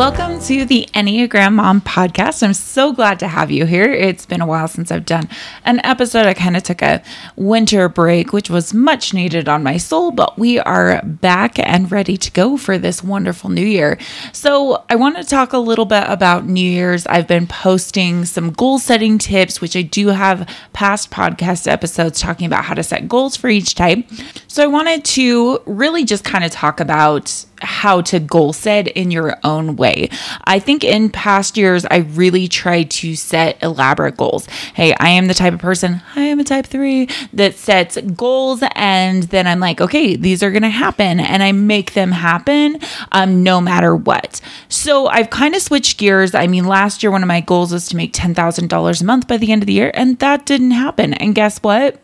Welcome to the Enneagram Mom podcast. I'm so glad to have you here. It's been a while since I've done an episode. I kind of took a winter break, which was much needed on my soul, but we are back and ready to go for this wonderful new year. So, I want to talk a little bit about New Year's. I've been posting some goal setting tips, which I do have past podcast episodes talking about how to set goals for each type. So, I wanted to really just kind of talk about how to goal set in your own way. I think in past years, I really tried to set elaborate goals. Hey, I am the type of person, I am a type three that sets goals and then I'm like, okay, these are going to happen and I make them happen um, no matter what. So I've kind of switched gears. I mean, last year, one of my goals was to make $10,000 a month by the end of the year, and that didn't happen. And guess what?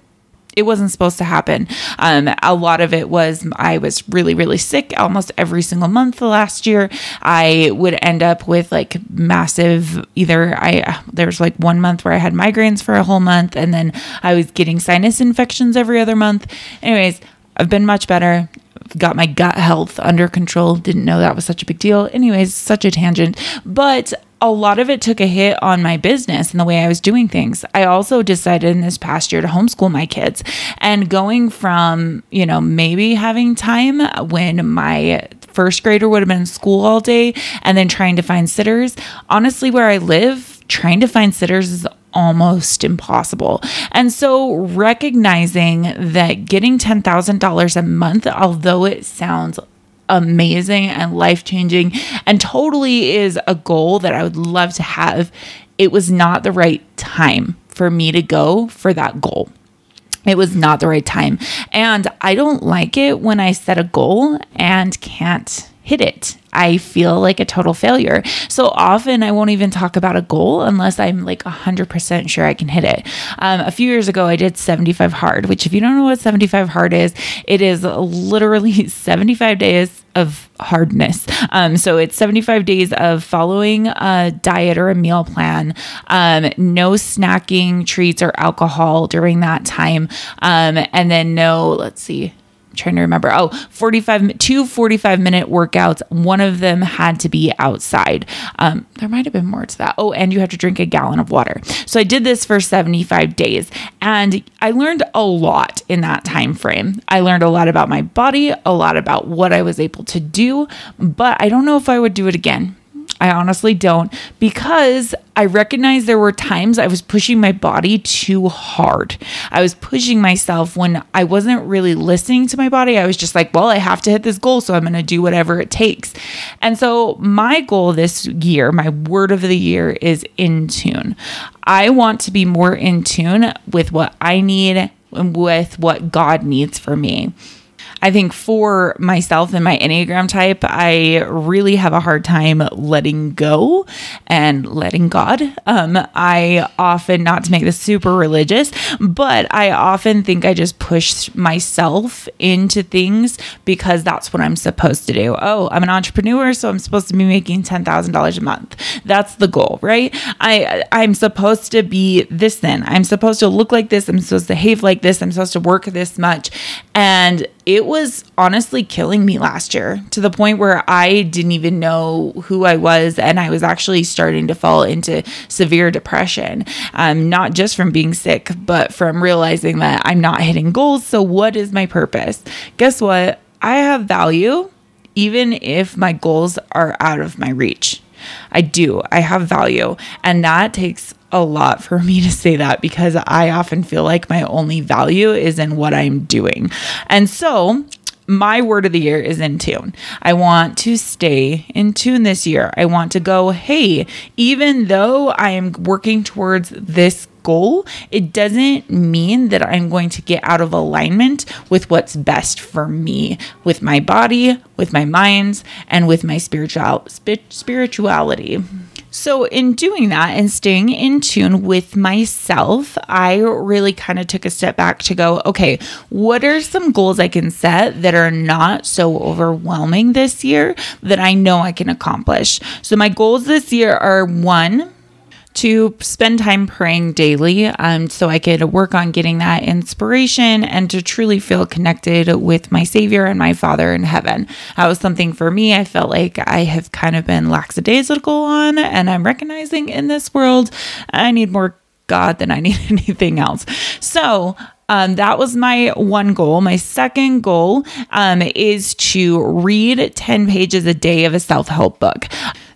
It wasn't supposed to happen. Um, a lot of it was I was really, really sick almost every single month the last year. I would end up with like massive either I there was like one month where I had migraines for a whole month and then I was getting sinus infections every other month. Anyways, I've been much better got my gut health under control. Didn't know that was such a big deal. Anyways, such a tangent. But a lot of it took a hit on my business and the way I was doing things. I also decided in this past year to homeschool my kids and going from, you know, maybe having time when my first grader would have been in school all day and then trying to find sitters. Honestly, where I live, trying to find sitters is almost impossible. And so recognizing that getting $10,000 a month, although it sounds amazing and life changing and totally is a goal that I would love to have. It was not the right time for me to go for that goal. It was not the right time. And I don't like it when I set a goal and can't hit it. I feel like a total failure. So often I won't even talk about a goal unless I'm like 100% sure I can hit it. Um, a few years ago, I did 75 hard, which, if you don't know what 75 hard is, it is literally 75 days of hardness. Um, so it's 75 days of following a diet or a meal plan, um, no snacking, treats, or alcohol during that time. Um, and then no, let's see, trying to remember. Oh, 45, two 45 minute workouts. One of them had to be outside. Um, there might have been more to that. Oh, and you have to drink a gallon of water. So I did this for 75 days and I learned a lot in that time frame. I learned a lot about my body, a lot about what I was able to do, but I don't know if I would do it again. I honestly don't because I recognize there were times I was pushing my body too hard. I was pushing myself when I wasn't really listening to my body. I was just like, well, I have to hit this goal, so I'm going to do whatever it takes. And so, my goal this year, my word of the year is in tune. I want to be more in tune with what I need and with what God needs for me. I think for myself and my Enneagram type, I really have a hard time letting go and letting God. Um, I often, not to make this super religious, but I often think I just push myself into things because that's what I'm supposed to do. Oh, I'm an entrepreneur, so I'm supposed to be making $10,000 a month. That's the goal, right? I, I'm supposed to be this then. I'm supposed to look like this. I'm supposed to behave like this. I'm supposed to work this much. And it was honestly killing me last year to the point where I didn't even know who I was. And I was actually starting to fall into severe depression, um, not just from being sick, but from realizing that I'm not hitting goals. So, what is my purpose? Guess what? I have value even if my goals are out of my reach. I do. I have value. And that takes a lot for me to say that because I often feel like my only value is in what I'm doing. And so my word of the year is in tune. I want to stay in tune this year. I want to go, hey, even though I am working towards this goal, it doesn't mean that I'm going to get out of alignment with what's best for me, with my body, with my minds, and with my spiritual spirituality. So, in doing that and staying in tune with myself, I really kind of took a step back to go, okay, what are some goals I can set that are not so overwhelming this year that I know I can accomplish? So, my goals this year are one, to spend time praying daily um, so I could work on getting that inspiration and to truly feel connected with my Savior and my Father in heaven. That was something for me I felt like I have kind of been lackadaisical on, and I'm recognizing in this world I need more God than I need anything else. So um, that was my one goal. My second goal um, is to read 10 pages a day of a self help book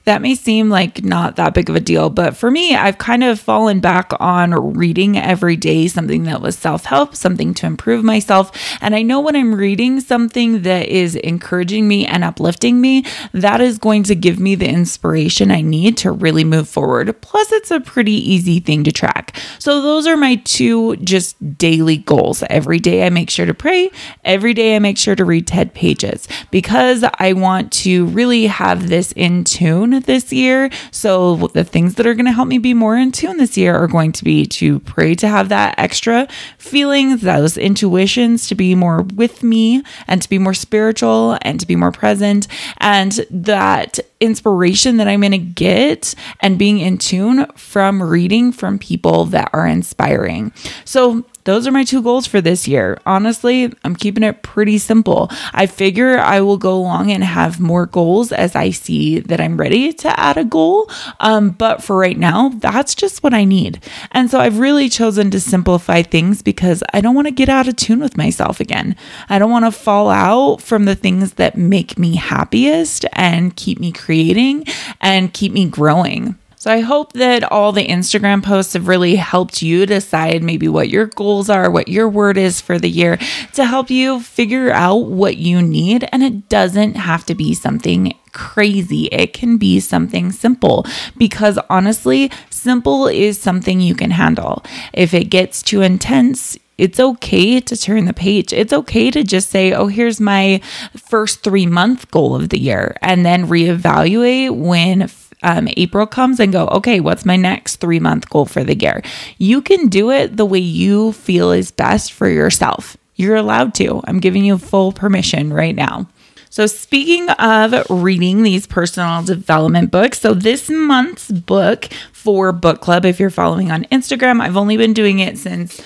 that may seem like not that big of a deal, but for me, I've kind of fallen back on reading every day something that was self help, something to improve myself. And I know when I'm reading something that is encouraging me and uplifting me, that is going to give me the inspiration I need to really move forward. Plus, it's a pretty easy thing to track. So, those are my two just daily goals. Every day, I make sure to pray. Every day, I make sure to read 10 pages because I want to really have this in tune this year. So, the things that are going to help me be more in tune this year are going to be to pray to have that extra feelings, those intuitions to be more with me and to be more spiritual and to be more present. And that inspiration that I'm going to get and being in tune from reading from people that are inspiring. So, those are my two goals for this year. Honestly, I'm keeping it pretty simple. I figure I will go along and have more goals as I see that I'm ready to add a goal. Um, but for right now, that's just what I need. And so I've really chosen to simplify things because I don't want to get out of tune with myself again. I don't want to fall out from the things that make me happiest and keep me creating and keep me growing. So I hope that all the Instagram posts have really helped you decide maybe what your goals are, what your word is for the year to help you figure out what you need. And it doesn't have to be something crazy. It can be something simple because honestly, simple is something you can handle. If it gets too intense, it's okay to turn the page. It's okay to just say, oh, here's my first three month goal of the year, and then reevaluate when um, April comes and go, okay, what's my next three month goal for the year? You can do it the way you feel is best for yourself. You're allowed to. I'm giving you full permission right now. So, speaking of reading these personal development books, so this month's book for book club, if you're following on Instagram, I've only been doing it since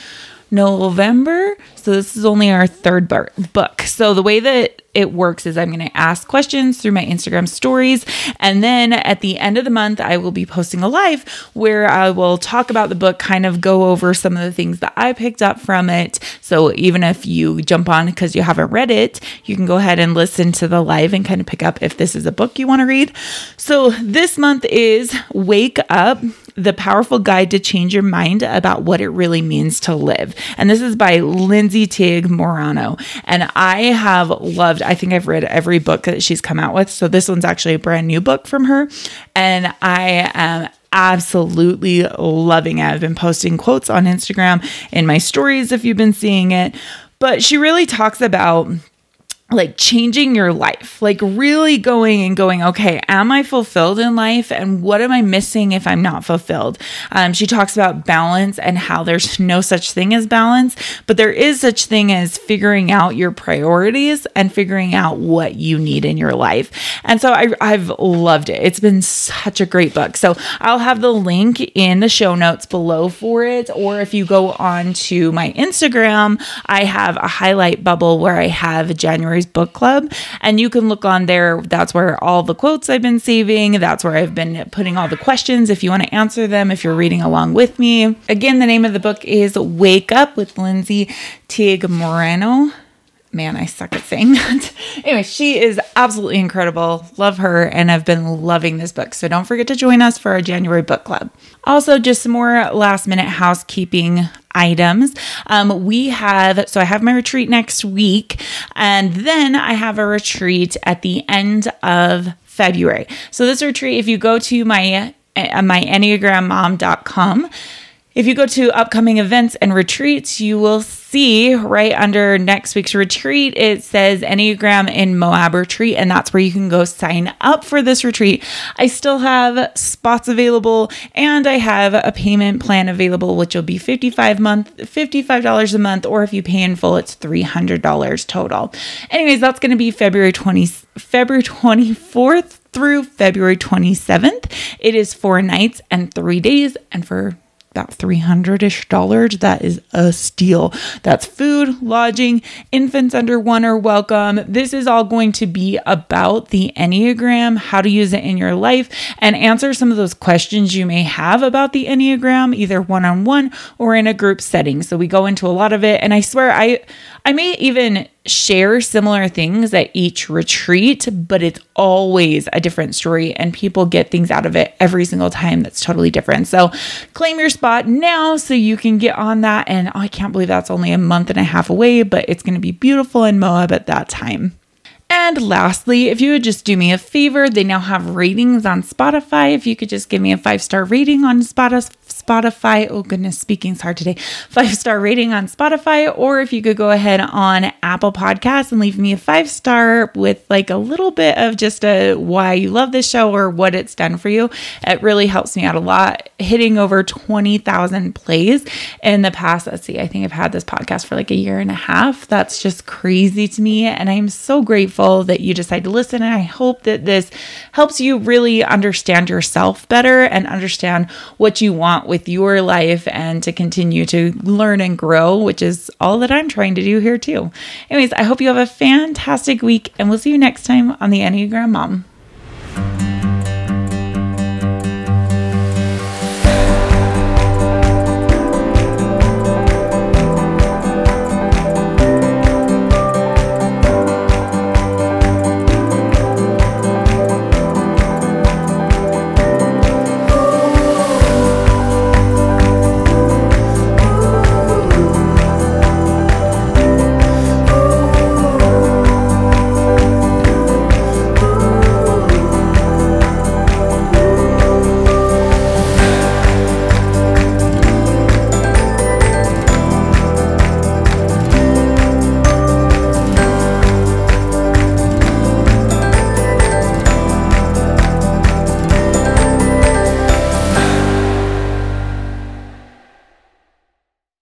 November. So this is only our third book. So the way that it works is I'm going to ask questions through my Instagram stories. And then at the end of the month, I will be posting a live where I will talk about the book, kind of go over some of the things that I picked up from it. So even if you jump on because you haven't read it, you can go ahead and listen to the live and kind of pick up if this is a book you want to read. So this month is Wake Up the Powerful Guide to Change Your Mind About What It Really Means to Live. And this is by Lindsay Teague Moreno. And I have loved, I think I've read every book that she's come out with. So this one's actually a brand new book from her. And I am absolutely loving it. I've been posting quotes on Instagram in my stories if you've been seeing it. But she really talks about like changing your life, like really going and going, okay, am I fulfilled in life? And what am I missing if I'm not fulfilled? Um, she talks about balance and how there's no such thing as balance, but there is such thing as figuring out your priorities and figuring out what you need in your life. And so I, I've loved it. It's been such a great book. So I'll have the link in the show notes below for it. Or if you go on to my Instagram, I have a highlight bubble where I have Book Club. And you can look on there. That's where all the quotes I've been saving. That's where I've been putting all the questions if you want to answer them, if you're reading along with me. Again, the name of the book is Wake Up with Lindsay Teague Moreno man, I suck at saying that. anyway, she is absolutely incredible. Love her, and I've been loving this book. So don't forget to join us for our January book club. Also, just some more last minute housekeeping items. Um, we have, so I have my retreat next week, and then I have a retreat at the end of February. So this retreat, if you go to my uh, my enneagrammom.com if you go to upcoming events and retreats, you will see right under next week's retreat, it says Enneagram in Moab retreat, and that's where you can go sign up for this retreat. I still have spots available, and I have a payment plan available, which will be 55 month, $55 a month, or if you pay in full, it's $300 total. Anyways, that's going to be February 20, February 24th through February 27th. It is four nights and three days. And for about 300 ish dollars. That is a steal. That's food, lodging, infants under one are welcome. This is all going to be about the Enneagram, how to use it in your life, and answer some of those questions you may have about the Enneagram, either one on one or in a group setting. So we go into a lot of it. And I swear, I, I may even share similar things at each retreat, but it's always a different story and people get things out of it every single time that's totally different. So claim your spot now so you can get on that. And oh, I can't believe that's only a month and a half away, but it's going to be beautiful in Moab at that time. And lastly, if you would just do me a favor, they now have ratings on Spotify. If you could just give me a five star rating on Spotify. Oh, goodness, speaking's hard today. Five star rating on Spotify. Or if you could go ahead on Apple Podcasts and leave me a five star with like a little bit of just a why you love this show or what it's done for you. It really helps me out a lot. Hitting over 20,000 plays in the past. Let's see, I think I've had this podcast for like a year and a half. That's just crazy to me. And I'm so grateful grateful that you decide to listen. And I hope that this helps you really understand yourself better and understand what you want with your life and to continue to learn and grow, which is all that I'm trying to do here, too. Anyways, I hope you have a fantastic week and we'll see you next time on the Enneagram Mom.